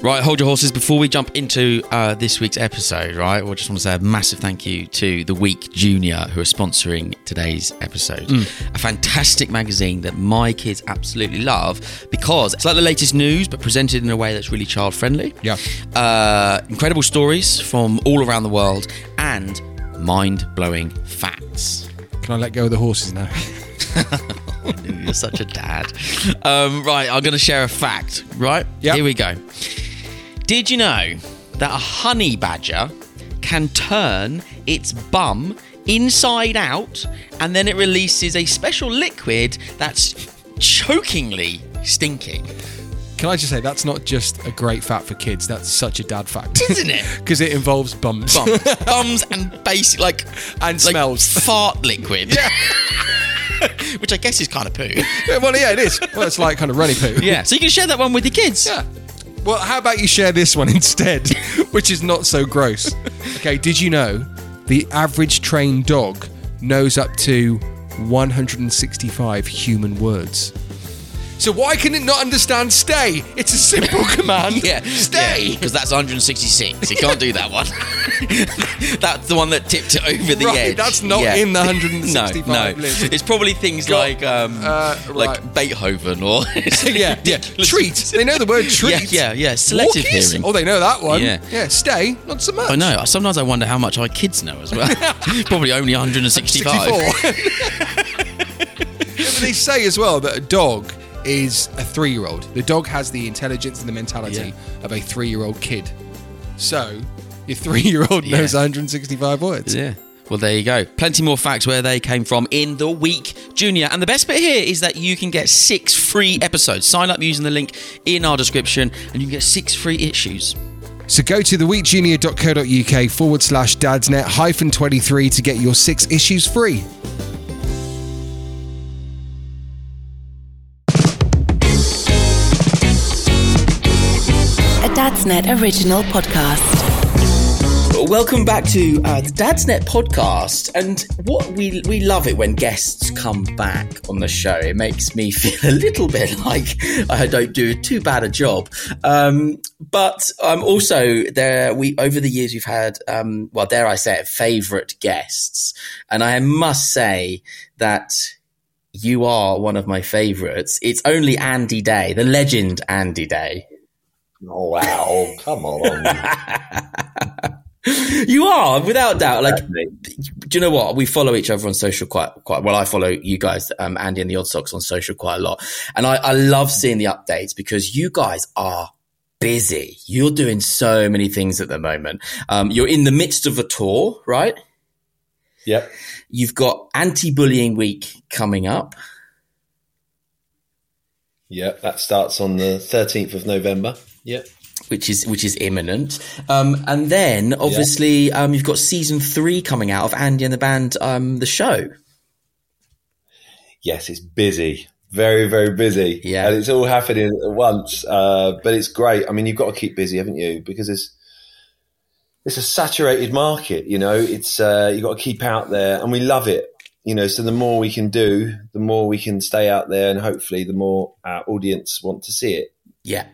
Right, hold your horses. Before we jump into uh, this week's episode, right, we just want to say a massive thank you to The Week Junior, who are sponsoring today's episode. A fantastic magazine that my kids absolutely love because it's like the latest news, but presented in a way that's really child friendly. Yeah. Uh, incredible stories from all around the world and mind blowing facts. Can I let go of the horses now? You're such a dad. Um, right, I'm going to share a fact, right? Yep. Here we go. Did you know that a honey badger can turn its bum inside out and then it releases a special liquid that's chokingly stinky? Can I just say that's not just a great fact for kids? That's such a dad fact, Isn't it? Because it involves bums. Bum, bums and basic like And like smells. fart liquid. Which I guess is kind of poo. Yeah, well, yeah, it is. Well, it's like kind of runny poo. Yeah. So you can share that one with your kids. Yeah. Well, how about you share this one instead, which is not so gross? Okay, did you know the average trained dog knows up to 165 human words? So why can it not understand stay? It's a simple command. Yeah, Stay. because that's 166. You can't do that one. that's the one that tipped it over the Right, edge. that's not in the 165 No, no. list. It's probably things Got- like um, uh, like right. Beethoven or yeah, yeah. Treat. They know the word treat. Yeah, yeah, yeah. Selective Walkies? hearing. Oh, they know that one. Yeah. Yeah. Stay. Not so much. I know. Sometimes I wonder how much our kids know as well. probably only 165. Yeah, but they say as well that a dog is a three-year-old. The dog has the intelligence and the mentality of a three-year-old kid. So your three-year-old Yeah. knows 165 words. Yeah. Well, there you go. Plenty more facts where they came from in the week, Junior. And the best bit here is that you can get six free episodes. Sign up using the link in our description, and you can get six free issues. So go to theweekjunior.co.uk forward slash dadsnet hyphen 23 to get your six issues free. A Dadsnet original podcast. Welcome back to uh, the Dadsnet podcast, and what we we love it when guests come back on the show. It makes me feel a little bit like I don't do too bad a job. Um, but um, also there we over the years we've had um, well, dare I say it, favourite guests, and I must say that you are one of my favourites. It's only Andy Day, the legend Andy Day. Oh wow! Come on. You are, without doubt. Like, do you know what? We follow each other on social quite, quite well. I follow you guys, um, Andy and the Odd Socks on social quite a lot. And I, I love seeing the updates because you guys are busy. You're doing so many things at the moment. Um, you're in the midst of a tour, right? yep. You've got anti-bullying week coming up. Yep. That starts on the thirteenth of November. Yep. Which is which is imminent, um, and then obviously um, you've got season three coming out of Andy and the band, um, the show. Yes, it's busy. Very, very busy. Yeah. And it's all happening at once. Uh, but it's great. I mean, you've got to keep busy, haven't you? Because it's it's a saturated market. You know, it's uh, you've got to keep out there, and we love it. You know, so the more we can do, the more we can stay out there, and hopefully, the more our audience want to see it. Yeah,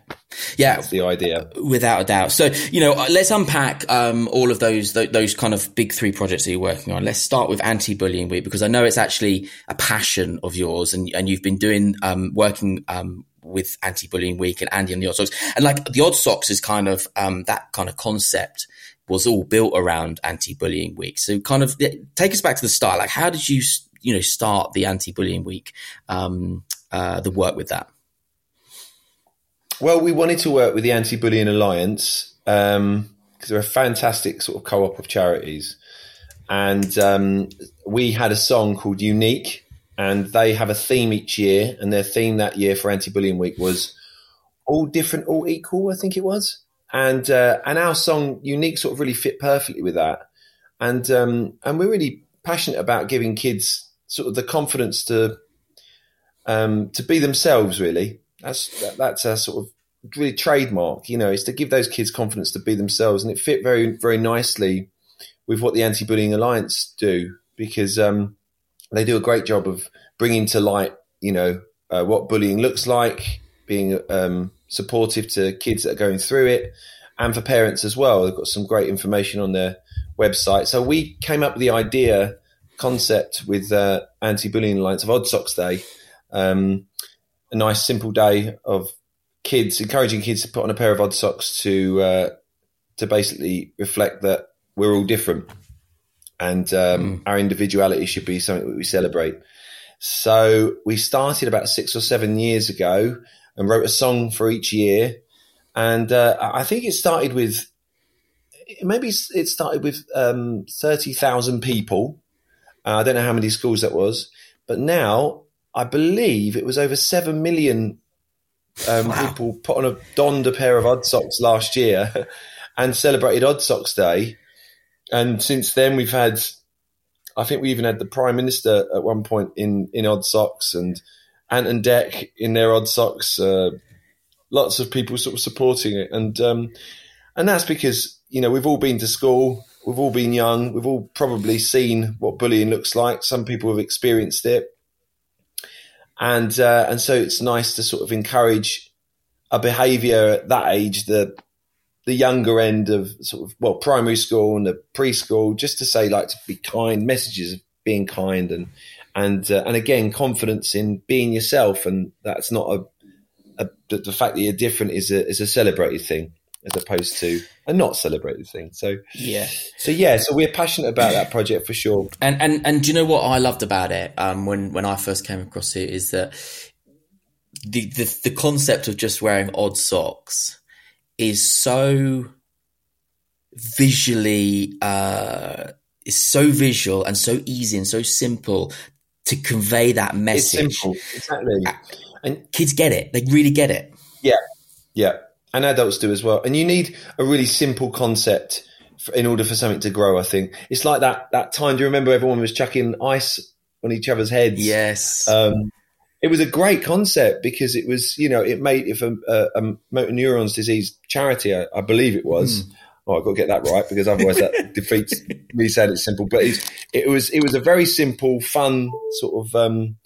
yeah. That's the idea. Without a doubt. So, you know, uh, let's unpack um, all of those th- those kind of big three projects that you're working on. Let's start with anti-bullying week because I know it's actually a passion of yours, and and you've been doing um, working um, with anti-bullying week and Andy and the Odd Socks. And like the Odd Socks is kind of, um, that kind of concept was all built around anti-bullying week. So kind of take us back to the start. Like how did you, you know, start the anti-bullying week, um, uh, the work with that? Well, we wanted to work with the Anti-Bullying Alliance because um, they're a fantastic sort of co-op of charities, and um, we had a song called "Unique," and they have a theme each year, and their theme that year for Anti-Bullying Week was "All Different, All Equal." I think it was, and uh, and our song "Unique" sort of really fit perfectly with that, and um, and we're really passionate about giving kids sort of the confidence to um, to be themselves, really. That's that, that's a sort of really trademark. You know, is to give those kids confidence to be themselves, and it fit very very nicely with what the Anti-Bullying Alliance do because um, they do a great job of bringing to light, you know, uh, what bullying looks like, being um, supportive to kids that are going through it, and for parents as well. They've got some great information on their website. So we came up with the idea concept with uh, Anti-Bullying Alliance of Odd Socks Day. Um, a nice simple day of kids encouraging kids to put on a pair of odd socks to uh, to basically reflect that we're all different and um, mm. our individuality should be something that we celebrate. So we started about six or seven years ago and wrote a song for each year, and uh, I think it started with maybe it started with um, thirty thousand people. Uh, I don't know how many schools that was, but now I believe it was over seven million um, wow. people put on a donned a pair of odd socks last year and celebrated Odd Socks Day. And since then, we've had, I think we even had the Prime Minister at one point in in odd socks and Ant and Dec in their odd socks. Uh, lots of people sort of supporting it, and um, and that's because you know we've all been to school, we've all been young, we've all probably seen what bullying looks like. Some people have experienced it and uh, and so it's nice to sort of encourage a behaviour at that age, the the younger end of sort of well primary school and the preschool, just to say like to be kind, messages of being kind and and uh, and again confidence in being yourself, and that's not a, a the fact that you're different is a is a celebrated thing as opposed to a not celebrated thing. So yeah, so yeah, so we're passionate about that project for sure. And and and do you know what I loved about it? Um, when when I first came across it, is that the the, the concept of just wearing odd socks is so visually uh is so visual and so easy and so simple to convey that message. It's simple, exactly. And kids get it; they really get it. Yeah, yeah and adults do as well. And you need a really simple concept for, in order for something to grow. I think it's like that that time. Do you remember everyone was chucking ice on each other's heads? Yes. Um, it was a great concept because it was, you know, it made if a, a, a motor neurons disease charity, I, I believe it was. Mm. Oh, I've got to get that right because otherwise that defeats me saying it's simple. But it was it was a very simple, fun sort of um,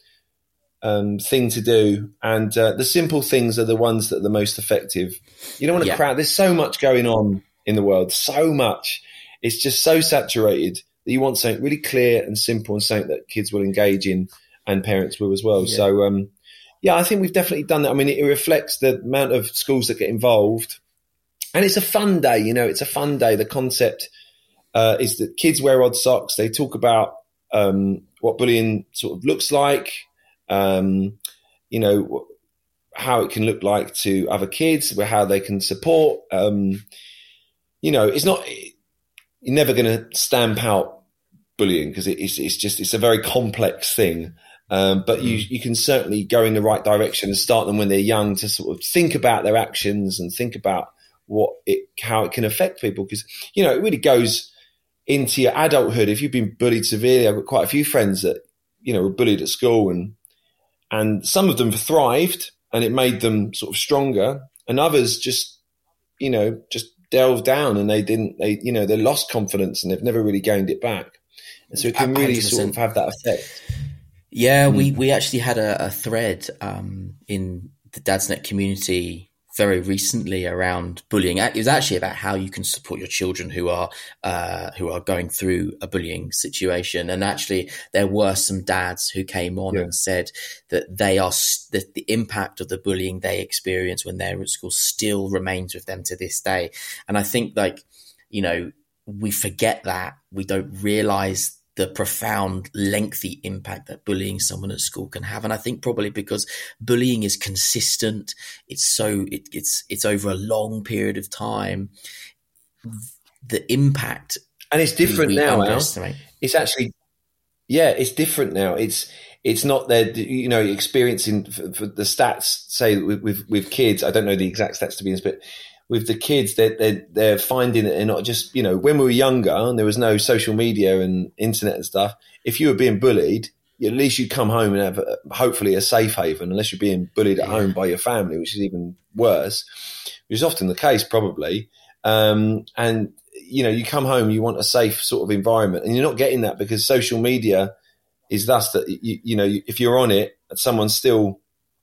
um, thing to do. And uh, the simple things are the ones that are the most effective. You don't want to yeah. crowd. There's so much going on in the world, so much. It's just so saturated that you want something really clear and simple and something that kids will engage in and parents will as well. Yeah. So, um, yeah, I think we've definitely done that. I mean, it, it reflects the amount of schools that get involved. And it's a fun day, you know, it's a fun day. The concept uh, is that kids wear odd socks. They talk about um, what bullying sort of looks like, um, you know, how it can look like to other kids, where how they can support. Um, you know, it's not you're never going to stamp out bullying because it's it's just it's a very complex thing. Um, but you mm. you can certainly go in the right direction and start them when they're young to sort of think about their actions and think about what it how it can affect people because you know it really goes into your adulthood. If you've been bullied severely, I've got quite a few friends that you know were bullied at school and and some of them thrived and it made them sort of stronger and others just you know just delved down and they didn't they you know they lost confidence and they've never really gained it back and so it can really 100%. sort of have that effect yeah mm. we we actually had a, a thread um, in the dadsnet community very recently around bullying. It was actually about how you can support your children who are uh, who are going through a bullying situation. And actually, there were some dads who came on yeah. and said that they are that the impact of the bullying they experience when they're at school still remains with them to this day. And I think like you know we forget that we don't realize the profound, lengthy impact that bullying someone at school can have. And I think probably because bullying is consistent, it's so it, it's it's over a long period of time. The impact, and it's different now. Al. It's actually, yeah, it's different now. It's it's not that you know experiencing for, for the stats say with, with, with kids. I don't know the exact stats to be honest, but with the kids, they're, they're, they're finding that they're not just, you know, when we were younger and there was no social media and internet and stuff, if you were being bullied, at least you'd come home and have a, hopefully a safe haven, unless you're being bullied at home by your family, which is even worse, which is often the case probably. Um, and, you know, you come home, you want a safe sort of environment, and you're not getting that because social media is thus that, you, you know, if you're on it, someone's still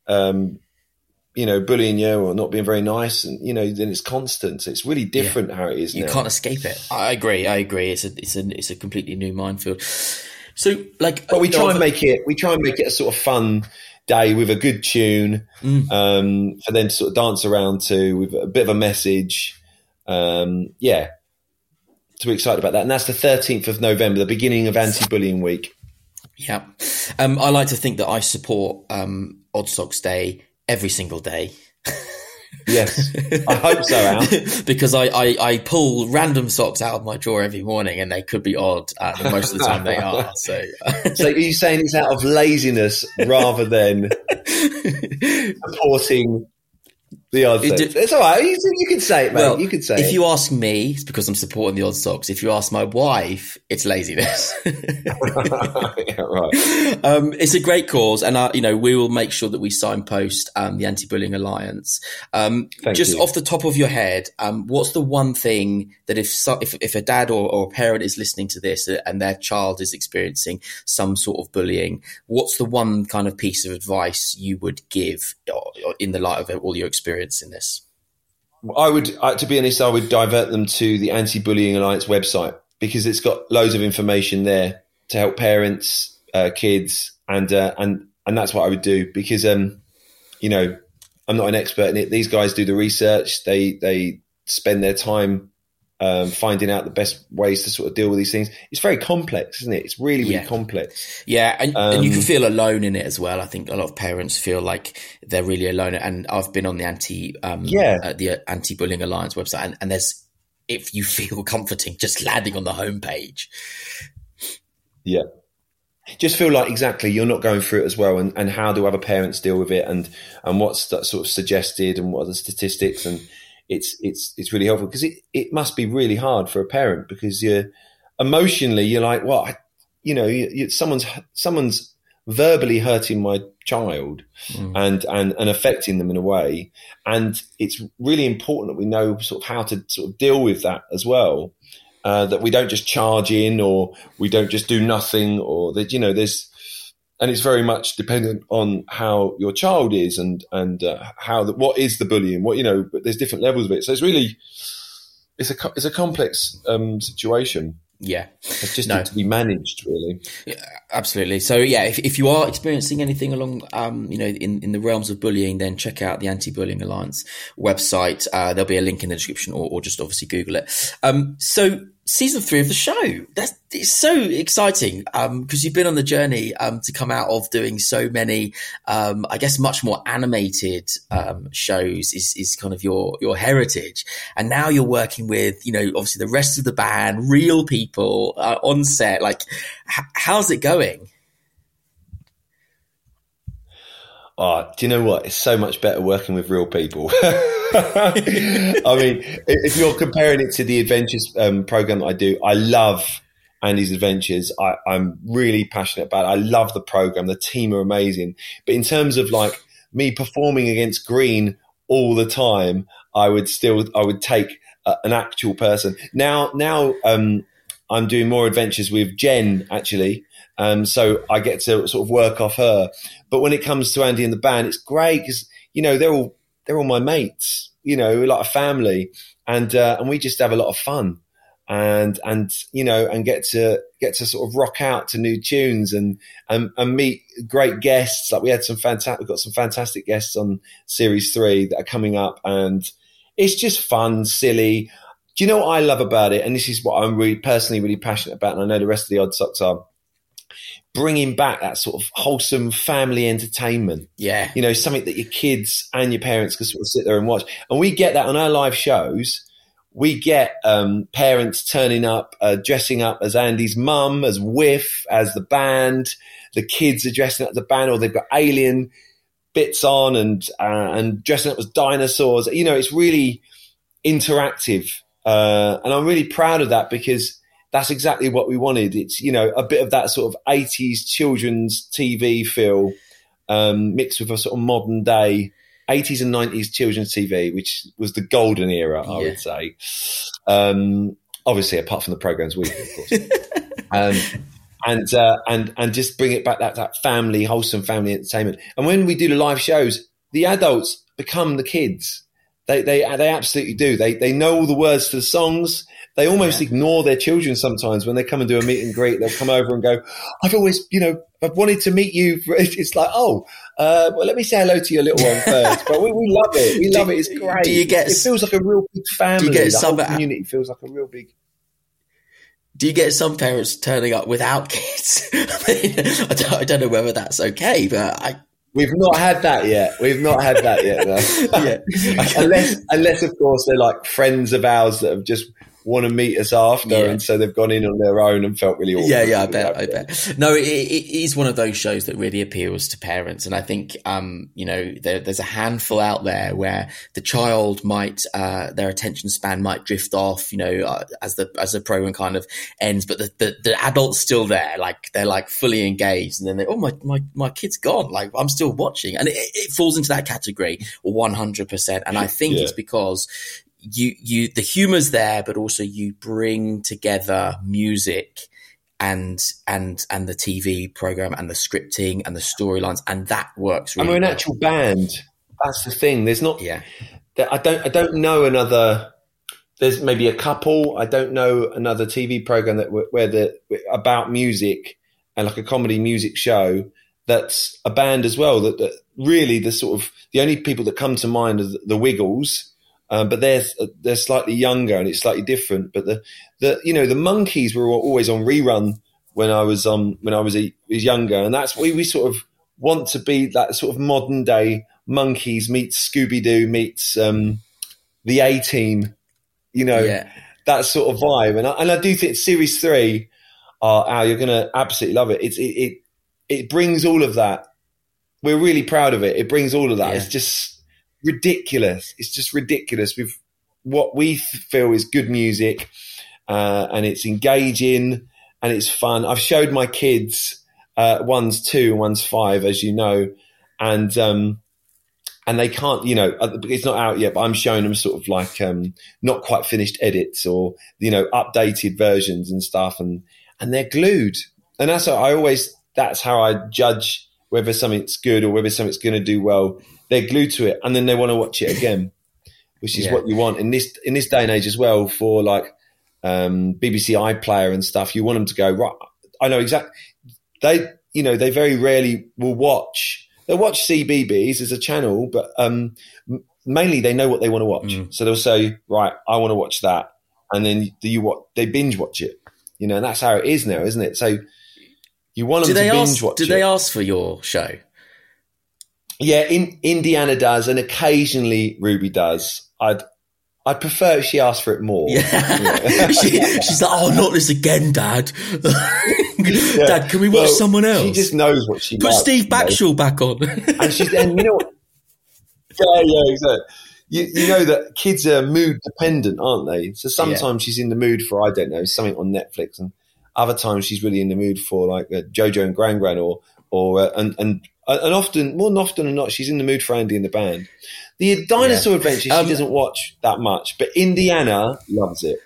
um, you know, bullying you or not being very nice, and you know, then it's constant. It's really different yeah. how it is. You now. can't escape it. I agree. I agree. It's a it's a it's a completely new minefield. So, like, but we try and make it we try and make it a sort of fun day with a good tune mm. um, for them to sort of dance around to with a bit of a message. Um, yeah, to be excited about that, and that's the thirteenth of November, the beginning of Anti-Bullying Week. Yeah, um, I like to think that I support um, Odd Socks Day every single day. yes, I hope so, Al. because I, I, I, pull random socks out of my drawer every morning, and they could be odd. Uh, most of the time, they are. So, so are you saying it's out of laziness rather than supporting the odd it, It's all right. You, you can say it, mate. Well, you can say it. if it. you ask me, it's because I'm supporting the odd socks. If you ask my wife, it's laziness. yeah, right. Um, it's a great cause, and uh, you know we will make sure that we signpost um, the Anti-Bullying Alliance. Um, just you. off the top of your head, um, what's the one thing that if so, if, if a dad or, or a parent is listening to this uh, and their child is experiencing some sort of bullying, what's the one kind of piece of advice you would give in the light of all your experience in this? I would, uh, to be honest, I would divert them to the Anti-Bullying Alliance website because it's got loads of information there to help parents, uh, kids, and uh, and and that's what I would do because um, you know, I'm not an expert in it. These guys do the research. They they spend their time um, finding out the best ways to sort of deal with these things. It's very complex, isn't it? It's really, really yeah. complex. Yeah, and, um, and, you can um, feel alone in it as well. I think a lot of parents feel like they're really alone. And I've been on the anti, um, yeah, uh, the Anti Bullying Alliance website, and, and there's if you feel comforting just landing on the homepage. Yeah, just feel like exactly you're not going through it as well, and, and how do other parents deal with it, and and what's that sort of suggested, and what are the statistics, and it's it's it's really helpful because it, it must be really hard for a parent because you're emotionally you're like well I, you know you, you, someone's someone's verbally hurting my child mm. and and and affecting them in a way and it's really important that we know sort of how to sort of deal with that as well uh, that we don't just charge in or we don't just do nothing or that you know there's and it's very much dependent on how your child is and and uh, how the, what is the bullying what you know but there's different levels of it. So it's really it's a it's a complex um, situation. Yeah. It's just no. to be managed really. Yeah, absolutely. So yeah if, if you are experiencing anything along um, you know in, in the realms of bullying then check out the anti-bullying alliance website. Uh, there'll be a link in the description or, or just obviously google it. Um, so season three of the show. That's it's so exciting Um, because um, you've been on the journey um, to come out of doing so many, um, I guess, much more animated um, shows is is kind of your your heritage, and now you're working with you know obviously the rest of the band, real people uh, on set. Like, h- how's it going? Oh, do you know what? It's so much better working with real people. I mean, if you're comparing it to the adventures um, program that I do, I love Andy's Adventures. I, am really passionate about it. I love the program. The team are amazing. But in terms of like me performing against Green all the time, I would still, I would take a, an actual person. Now, now, um, I'm doing more adventures with Jen actually. Um, so I get to sort of work off her. But when it comes to Andy and the band, it's great because, you know, they're all they're all my mates. You know, like a family, and uh, and we just have a lot of fun. And and you know and get to get to sort of rock out to new tunes and and, and meet great guests. Like we had some fantastic we've got some fantastic guests on series three that are coming up. And it's just fun silly. Do you know what i love about it? And this is what i'm really personally really passionate about and i know the rest of the odd socks are bringing back that sort of wholesome family entertainment Yeah. you know something that your kids and your parents can sort of sit there and watch and we get that on our live shows we get um, parents turning up, uh, dressing up as Andy's mum, as Whiff, as the band. The kids are dressing up as the band, or they've got alien bits on and uh, and dressing up as dinosaurs. You know, it's really interactive, uh, and I'm really proud of that because that's exactly what we wanted. It's you know a bit of that sort of 80s children's TV feel um, mixed with a sort of modern day 80s and 90s children's TV, which was the golden era, I Yeah. would say. Um, obviously, apart from the programs we did, of course. um, and uh, and and just bring it back that that family, wholesome family entertainment. And when we do the live shows, the adults become the kids. They they they absolutely do. They they know all the words to the songs. They almost ignore their children sometimes when they come and do a meet and greet. They'll come over and go, "I've always, you know, I've wanted to meet you." It's like, oh, uh, well, let me say hello to your little one first. But we, we love it. We Do- love it. It's great. do you get It feels like a real big family. Do you get the some- whole community feels like a real big. Do you get some parents turning up without kids? I, mean, I, don't, I don't know whether that's okay, but I, We've not had that yet. We've not had that yet. No. yeah, unless, unless of course they're like friends of ours that have just want to meet us after, Yeah. and so they've gone in on their own and felt really awkward. Yeah, yeah, I bet. I bet. No, it, it is one of those shows that really appeals to parents, and I think, um, you know, there, there's a handful out there where the child might, uh, their attention span might drift off, you know, uh, as the as the program kind of ends, but the, the the adult's still there, like they're like fully engaged, and then they, oh my my my kid's gone, like I'm still watching, and it, it falls into that category 100. percent And I think Yeah. it's because you you the humor's there, but also you bring together music and and and the TV program and the scripting and the storylines, and that works And we're an well. actual band. That's the thing. There's not. yeah, there- I don't. I don't know another. There's maybe a couple. I don't know another TV program that where the about music and like a comedy music show that's a band as well. That, that really the sort of the only people that come to mind are the, the Wiggles, um, but they're they're slightly younger and it's slightly different. But the the you know the Monkees were always on rerun when I was um when I was a, was younger, and that's we we sort of want to be that sort of modern day Monkees meets Scooby Doo meets um, the A Team, you know yeah, that sort of vibe. And I, and I do think series three, uh, Al, you're going to absolutely love it. It's, it, it, it brings all of that. We're really proud of it. It brings all of that. Yeah. It's just ridiculous. It's just ridiculous with what we feel is good music, uh, and it's engaging and it's fun. I've showed my kids, uh, one's two and one's five, as you know, and, um, and they can't, you know, uh, it's not out yet, but I'm showing them sort of like um, not quite finished edits or you know updated versions and stuff, and and they're glued. And that's how I always. That's how I judge whether something's good or whether something's going to do well. They're glued to it, and then they want to watch it again, which is Yeah. what you want in this in this day and age as well. For like um, BBC iPlayer and stuff, you want them to go right. I know exactly. They, you know, they very rarely will watch. They'll watch CBBC as a channel, but um, mainly they know what they want to watch. Mm. So they'll say, "Right, I want to watch that," and then do you what? They binge watch it. You know, and that's how it is now, isn't it? So you want do them they to binge ask? watch Do it. they ask for your show? Yeah, in, Indiana does, and occasionally Ruby does. I'd I'd prefer if she asked for it more. Yeah, she, she's like, "Oh, not this again, Dad. Dad, can we watch Well, someone else? She just knows what she Put likes, Steve you know. Back on." and she's and you know what? Yeah, yeah, exactly. You, you know that kids are mood dependent, aren't they? So sometimes she's in the mood for I don't know something on Netflix, and other times she's really in the mood for like uh, JoJo and Gran Gran, or or uh, and and and often more than often than not, she's in the mood for Andy and the band. The Dinosaur Adventure Um, she doesn't watch that much, but Indiana loves it.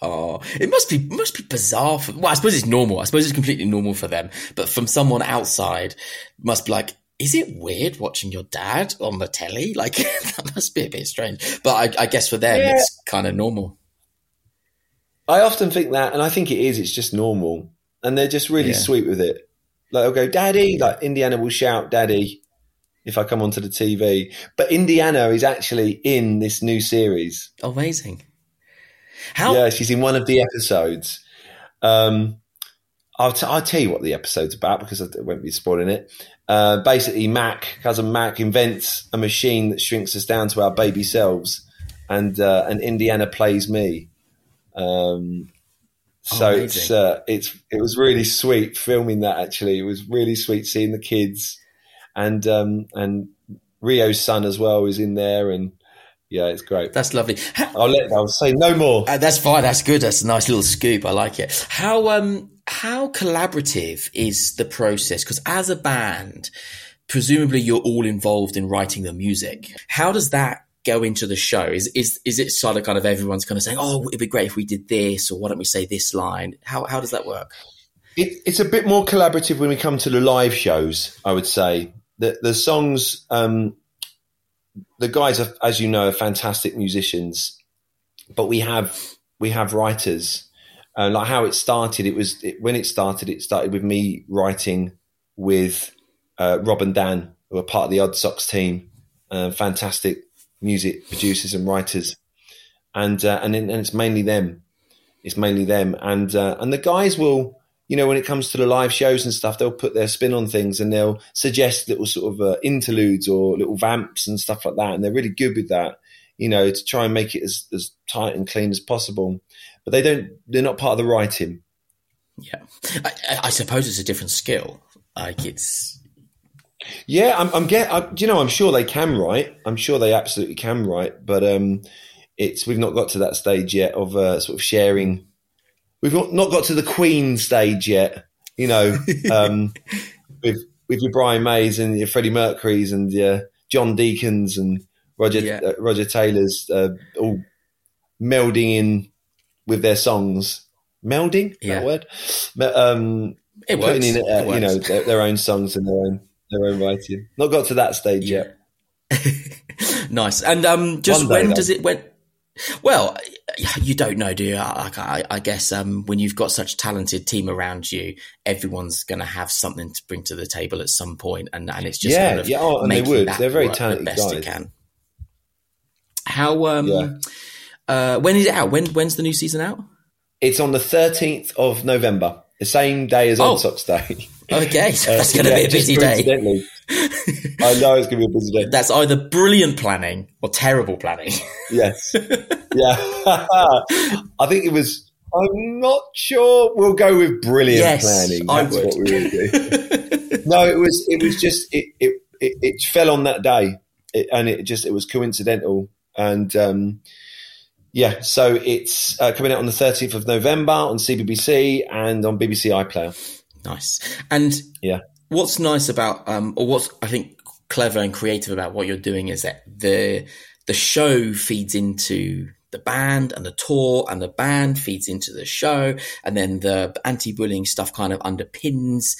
Oh, it must be must be bizarre. For, well, I suppose it's normal. I suppose it's completely normal for them. But from someone outside, must be like is it weird watching your dad on the telly? Like that must be a bit strange. But I, I guess for them, Yeah. it's kind of normal. I often think that, and I think it is. It's just normal, and they're just really Yeah. sweet with it. Like they'll go, "Daddy!" Like Indiana will shout, "Daddy!" if I come onto the TV. But Indiana is actually in this new series. Amazing. How? Yeah, she's in one of the episodes. Um, I'll, t- I'll tell you what the episode's about because I won't be spoiling it. Uh, basically, Mac, cousin Mac, invents a machine that shrinks us down to our baby selves, and uh, and Indiana plays me. Um, so Amazing. it's uh, it's it was really sweet filming that. Actually, it was really sweet seeing the kids, and um, and Rio's son as well is in there, and yeah, it's great. That's lovely. How, I'll let I'll say no more. Uh, that's fine. That's good. That's a nice little scoop. I like it. How um how collaborative is the process? Because as a band, presumably you're all involved in writing the music. How does that go into the show? Is is is it sort of kind of everyone's kind of saying, "Oh, it'd be great if we did this," or "Why don't we say this line?" How how does that work? It, it's a bit more collaborative when we come to the live shows. I would say the the songs. Um, the guys, are, as you know, are fantastic musicians, but we have we have writers. Uh, like how it started, it was it, when it started. It started with me writing with uh, Rob and Dan, who are part of the Odd Socks team, uh, fantastic music producers and writers, and uh, and, then- and it's mainly them. It's mainly them, and uh, and the guys will, you know, when it comes to the live shows and stuff, they'll put their spin on things and they'll suggest little sort of uh, interludes or little vamps and stuff like that, and they're really good with that, you know, to try and make it as as tight and clean as possible. But they don't, they're not part of the writing. Yeah, I- I suppose it's a different skill. Like it's Yeah, I'm, I'm get. I, you know, I'm sure they can write. I'm sure they absolutely can write, but um, it's we've not got to that stage yet of uh, sort of sharing. We've not, not got to the Queen stage yet. You know, um, with with your Brian Mays and your Freddie Mercury's and your John Deacons and Roger Yeah. uh, Roger Taylor's uh, all melding in with their songs. Melding, Is that word. Um, it works. putting in uh, It you know their, their own songs and their own their own writing. Not got to that stage yet. nice. And um, just day, when though. does it when? Well, you don't know, do you? Like, I, I guess um, when you've got such a talented team around you, everyone's going to have something to bring to the table at some point, and and it's just Yeah, kind of yeah, oh, and they would. They're very talented the best it guys. can. How um, Yeah. uh, when is it out? When when's the new season out? It's on the thirteenth of November, the same day as Oh. Odd Socks Day. Okay, so Uh, that's going to yeah, be a busy day. I know it's going to be a busy day. That's either brilliant planning or terrible planning. Yes, yeah. I think it was. I'm not sure. We'll go with brilliant Yes, planning. I That's would. what we will do. no, it was. It was just. It. It. It, it fell on that day, it, and it just. It was coincidental, and um, yeah. So it's uh, coming out on the 13th of November on CBBC and on BBC iPlayer. Nice. And Yeah. what's nice about, um, or what's I think clever and creative about what you're doing is that the the show feeds into the band and the tour, and the band feeds into the show, and then the anti-bullying stuff kind of underpins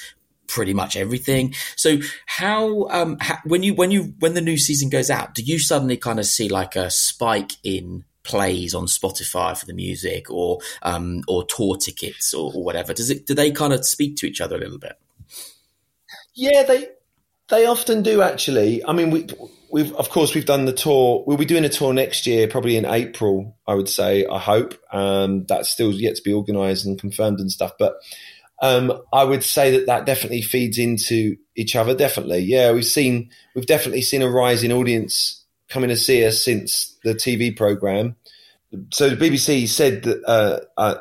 pretty much everything. So how, um, how when you when you when the new season goes out, do you suddenly kind of see like a spike in plays on Spotify for the music or um or tour tickets or, or whatever? Does it do they kind of speak to each other a little bit? Yeah, they they often do actually. I mean, we we've of course we've done the tour. We'll be doing a tour next year, probably in April. I would say. I hope um, that's still yet to be organised and confirmed and stuff. But um, I would say that that definitely feeds into each other. Definitely, yeah. We've seen we've definitely seen a rise in audience coming to see us since the TV program. So the BBC said that. Uh, uh,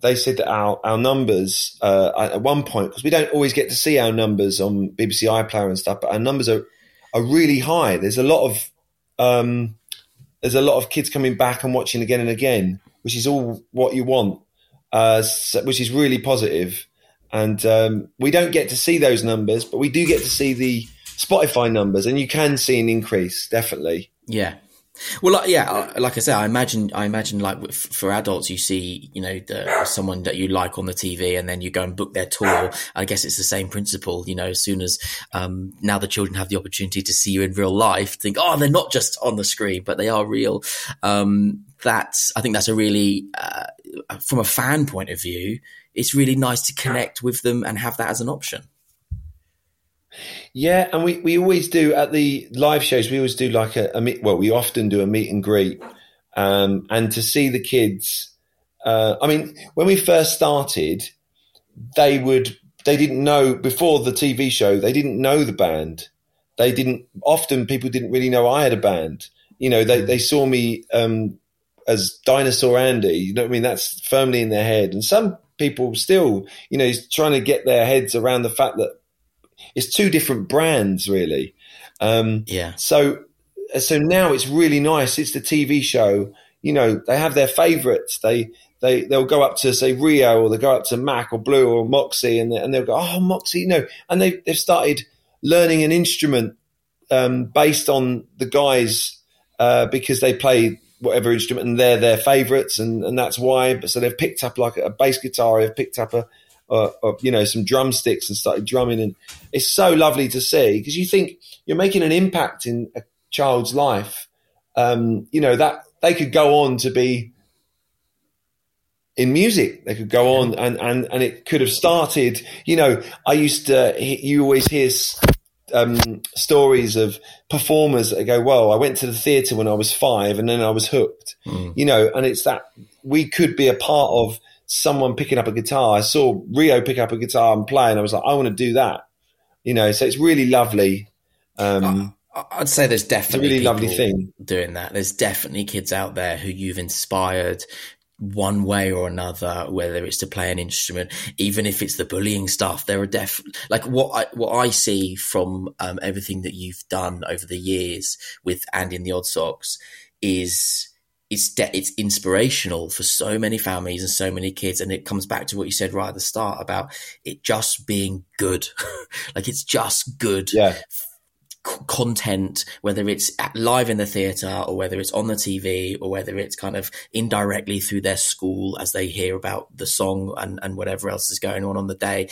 they said that our, our numbers uh, at one point because we don't always get to see our numbers on BBC iPlayer and stuff, but our numbers are are really high. There's a lot of um, there's a lot of kids coming back and watching again and again, which is all what you want, uh, so, which is really positive. And um, we don't get to see those numbers, but we do get to see the Spotify numbers, and you can see an increase definitely. Yeah. Well, like, yeah, like I said, I imagine, I imagine, like for adults, you see, you know, the, someone that you like on the TV, and then you go and book their tour. I guess it's the same principle. You know, as soon as um, now the children have the opportunity to see you in real life, think, oh, they're not just on the screen, but they are real. Um, that's, I think, that's a really, uh, from a fan point of view, it's really nice to connect with them and have that as an option. Yeah, and we, we always do at the live shows. We always do like a, a meet. Well, we often do a meet and greet, um, and to see the kids. Uh, I mean, when we first started, they would they didn't know before the TV show. They didn't know the band. They didn't. Often people didn't really know I had a band. You know, they they saw me um, as Dinosaur Andy. You know what I mean? That's firmly in their head, and some people still, you know, trying to get their heads around the fact that it's two different brands, really. Um, Yeah. So, so now it's really nice. It's the TV show. You know, they have their favourites. They they they'll go up to say Rio or they go up to Mac or Blue or Moxie and they, and they'll go, oh Moxie, you know, and they they've started learning an instrument um, based on the guys uh, because they play whatever instrument and they're their favourites and and that's why. So they've picked up like a bass guitar. They've picked up a uh, uh, you know, some drumsticks and started drumming. And it's so lovely to see because you think you're making an impact in a child's life. Um, you know, that they could go on to be in music. They could go on and, and, and it could have started, you know, I used to, you always hear um, stories of performers that go, well, I went to the theatre when I was five and then I was hooked, Mm. you know, and it's that we could be a part of someone picking up a guitar. I saw Rio pick up a guitar and play, and I was like, I want to do that. You know, so it's really lovely. Um, I- I'd say there's definitely really lovely thing. doing that. There's definitely kids out there who you've inspired one way or another, whether it's to play an instrument, even if it's the bullying stuff. There are def like what I what I see from um, everything that you've done over the years with Andy and the Odd Socks is it's de- it's inspirational for so many families and so many kids, and it comes back to what you said right at the start about it just being good, like it's just good yeah, c- content, whether it's live in the theatre or whether it's on the TV or whether it's kind of indirectly through their school as they hear about the song and, and whatever else is going on on the day.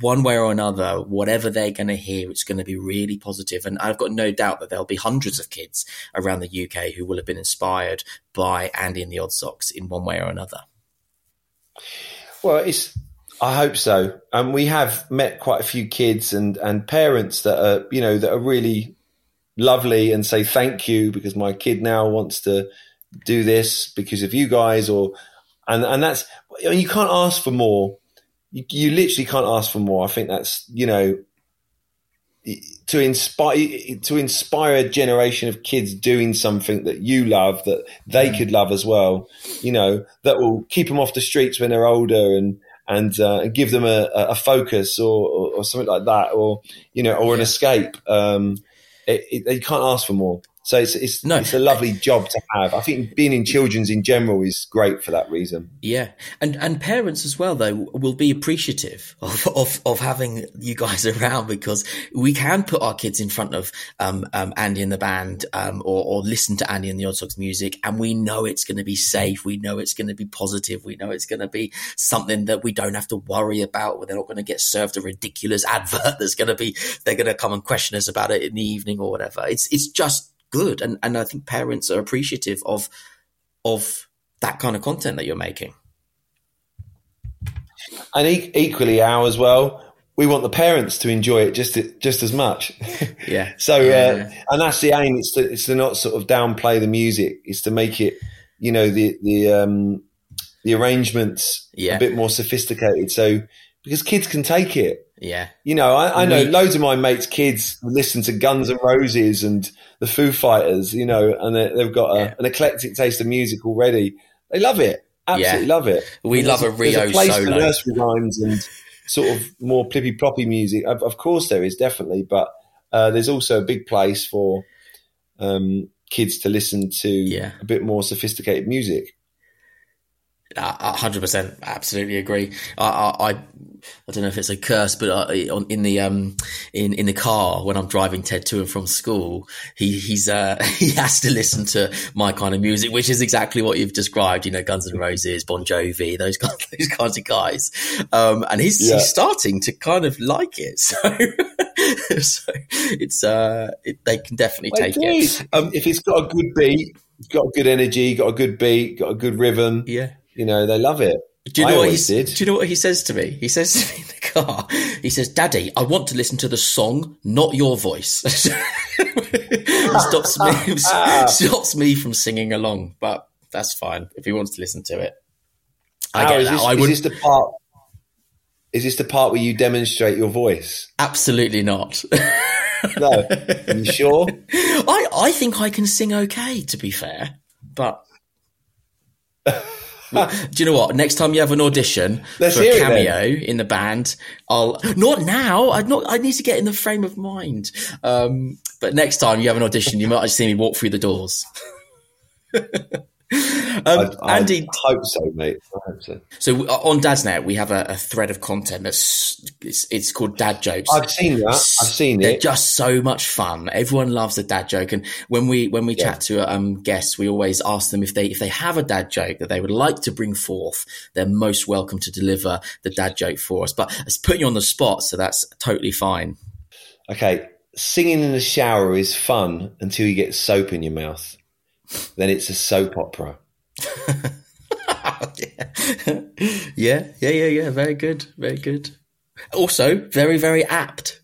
One way or another, whatever they're going to hear, it's going to be really positive. And I've got no doubt that there'll be hundreds of kids around the UK who will have been inspired by Andy and the Odd Socks in one way or another. Well, it's. I hope so. And we have met quite a few kids and and parents that are you know that are really lovely and say thank you because my kid now wants to do this because of you guys or and and that's you can't ask for more. You, you literally can't ask for more. I think that's you know to inspire to inspire a generation of kids doing something that you love that they mm. could love as well you know that will keep them off the streets when they're older and and, uh, and give them a, a focus or, or, or something like that or you know or an escape. Um it, it, you can't ask for more so it's it's, No. it's a lovely job to have i think being in children's in general is great for that reason Yeah, and and parents as well though will be appreciative of of, of having you guys around because we can put our kids in front of um, um Andy and the band um or, or listen to Andy and the Odd Socks music, and we know it's going to be safe, we know it's going to be positive, we know it's going to be something that we don't have to worry about. Where they're not going to get served a ridiculous advert that's going to be they're going to come and question us about it in the evening or whatever. It's it's just good, and and I think parents are appreciative of of that kind of content that you're making. and e- equally our as well we want the parents to enjoy it just just as much Yeah. So, Yeah. uh, and that's the aim. It's to, it's to not sort of downplay the music. It's to make it, you know, the the um, the arrangements Yeah. a bit more sophisticated. So because kids can take it. Yeah. You know, I, I know We- loads of my mates' kids listen to Guns N' Roses and the Foo Fighters. You know, and they, they've got a, Yeah. an eclectic taste of music already. They love it. Absolutely Yeah. love it. We And love a Rio there's a place solo. for nursery rhymes and sort of more plippy ploppy music. Of, of course, there is definitely, but uh, there's also a big place for um, kids to listen to Yeah. a bit more sophisticated music. Hundred percent, absolutely agree. I, I, I I don't know if it's a curse, but uh, in the um in in the car when I'm driving Ted to and from school, he he's uh he has to listen to my kind of music, which is exactly what you've described. You know, Guns N' Roses, Bon Jovi, those kinds those kinds of guys. Um, and he's yeah. he's starting to kind of like it. So so it's uh it, they can definitely take it. Um, if it's got a good beat, got a good energy, got a good beat, got a good rhythm. Yeah, you know they love it. Do you know what he did. Do you know what he says to me? He says to me in the car. He says, "Daddy, I want to listen to the song, not your voice." stops me stops me from singing along, but that's fine if he wants to listen to it. I How, get that. This, I would. Is this the part? Is this the part where you demonstrate your voice? Absolutely not. no, Are you sure? I I think I can sing okay. To be fair, but. Do you know what? Next time you have an audition Let's for a cameo in the band, I'll not now. I not. I need to get in the frame of mind. Um, but next time you have an audition, you might see me walk through the doors. Um, I, I Andy, hope so, mate. I hope so. So uh, on Dadsnet, we have a, a, thread of content that's it's, it's, called Dad Jokes. I've seen that. I've seen it. They're it. just so much fun. Everyone loves a dad joke, and when we when we yeah. chat to um, guests, we always ask them if they if they have a dad joke that they would like to bring forth. They're most welcome to deliver the dad joke for us. But it's putting you on the spot, so that's totally fine. Okay, singing in the shower is fun until you get soap in your mouth. Then it's a soap opera. yeah. yeah, yeah, yeah, Very good, very good. Also, very, very apt.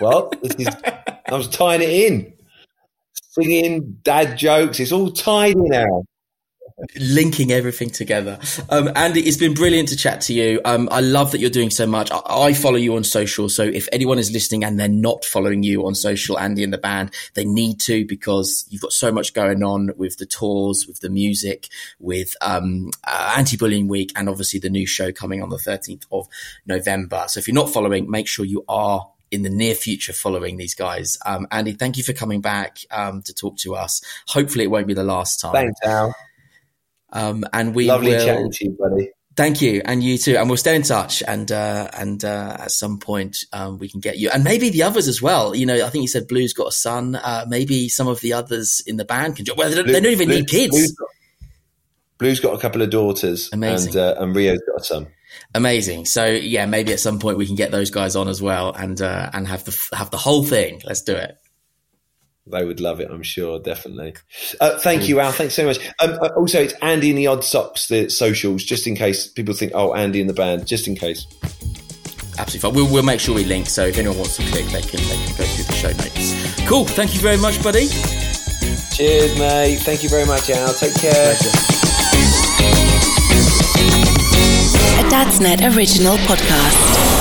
well, is, I was tying it in, singing dad jokes. It's all tied in now linking everything together. Um, Andy, it's been brilliant to chat to you. Um, I love that you're doing so much. I, I, follow you on social. So if anyone is listening and they're not following you on social, Andy and the band, they need to because you've got so much going on with the tours, with the music, with um, uh, anti-bullying week, and obviously the new show coming on the 13th of November. So if you're not following, make sure you are in the near future following these guys. Um, Andy, thank you for coming back um, to talk to us. Hopefully, it won't be the last time. Thanks, Al. Um, and we lovely will, chatting to you, buddy. Thank you, and you too. And we'll stay in touch, and uh, and uh, at some point um, we can get you, and maybe the others as well. You know, I think you said Blue's got a son. Uh, maybe some of the others in the band can. Join. Well, they don't, Blue, they don't even Blue, need kids. Blue's got, Blue's got a couple of daughters, Amazing. and uh, and Rio's got a son. Amazing. So yeah, maybe at some point we can get those guys on as well, and uh, and have the have the whole thing. Let's do it. They would love it, I'm sure, definitely. Uh, thank you, Al. Thanks so much. Um, uh, also, it's Andy and the Odd Socks, the socials, just in case people think, oh, Andy and the band, just in case. Absolutely fine. We'll, we'll make sure we link, so if anyone wants to click, they can, they can go through the show notes. Cool. Thank you very much, buddy. Cheers, mate. Thank you very much, Al. Take care. A Dadsnet original podcast.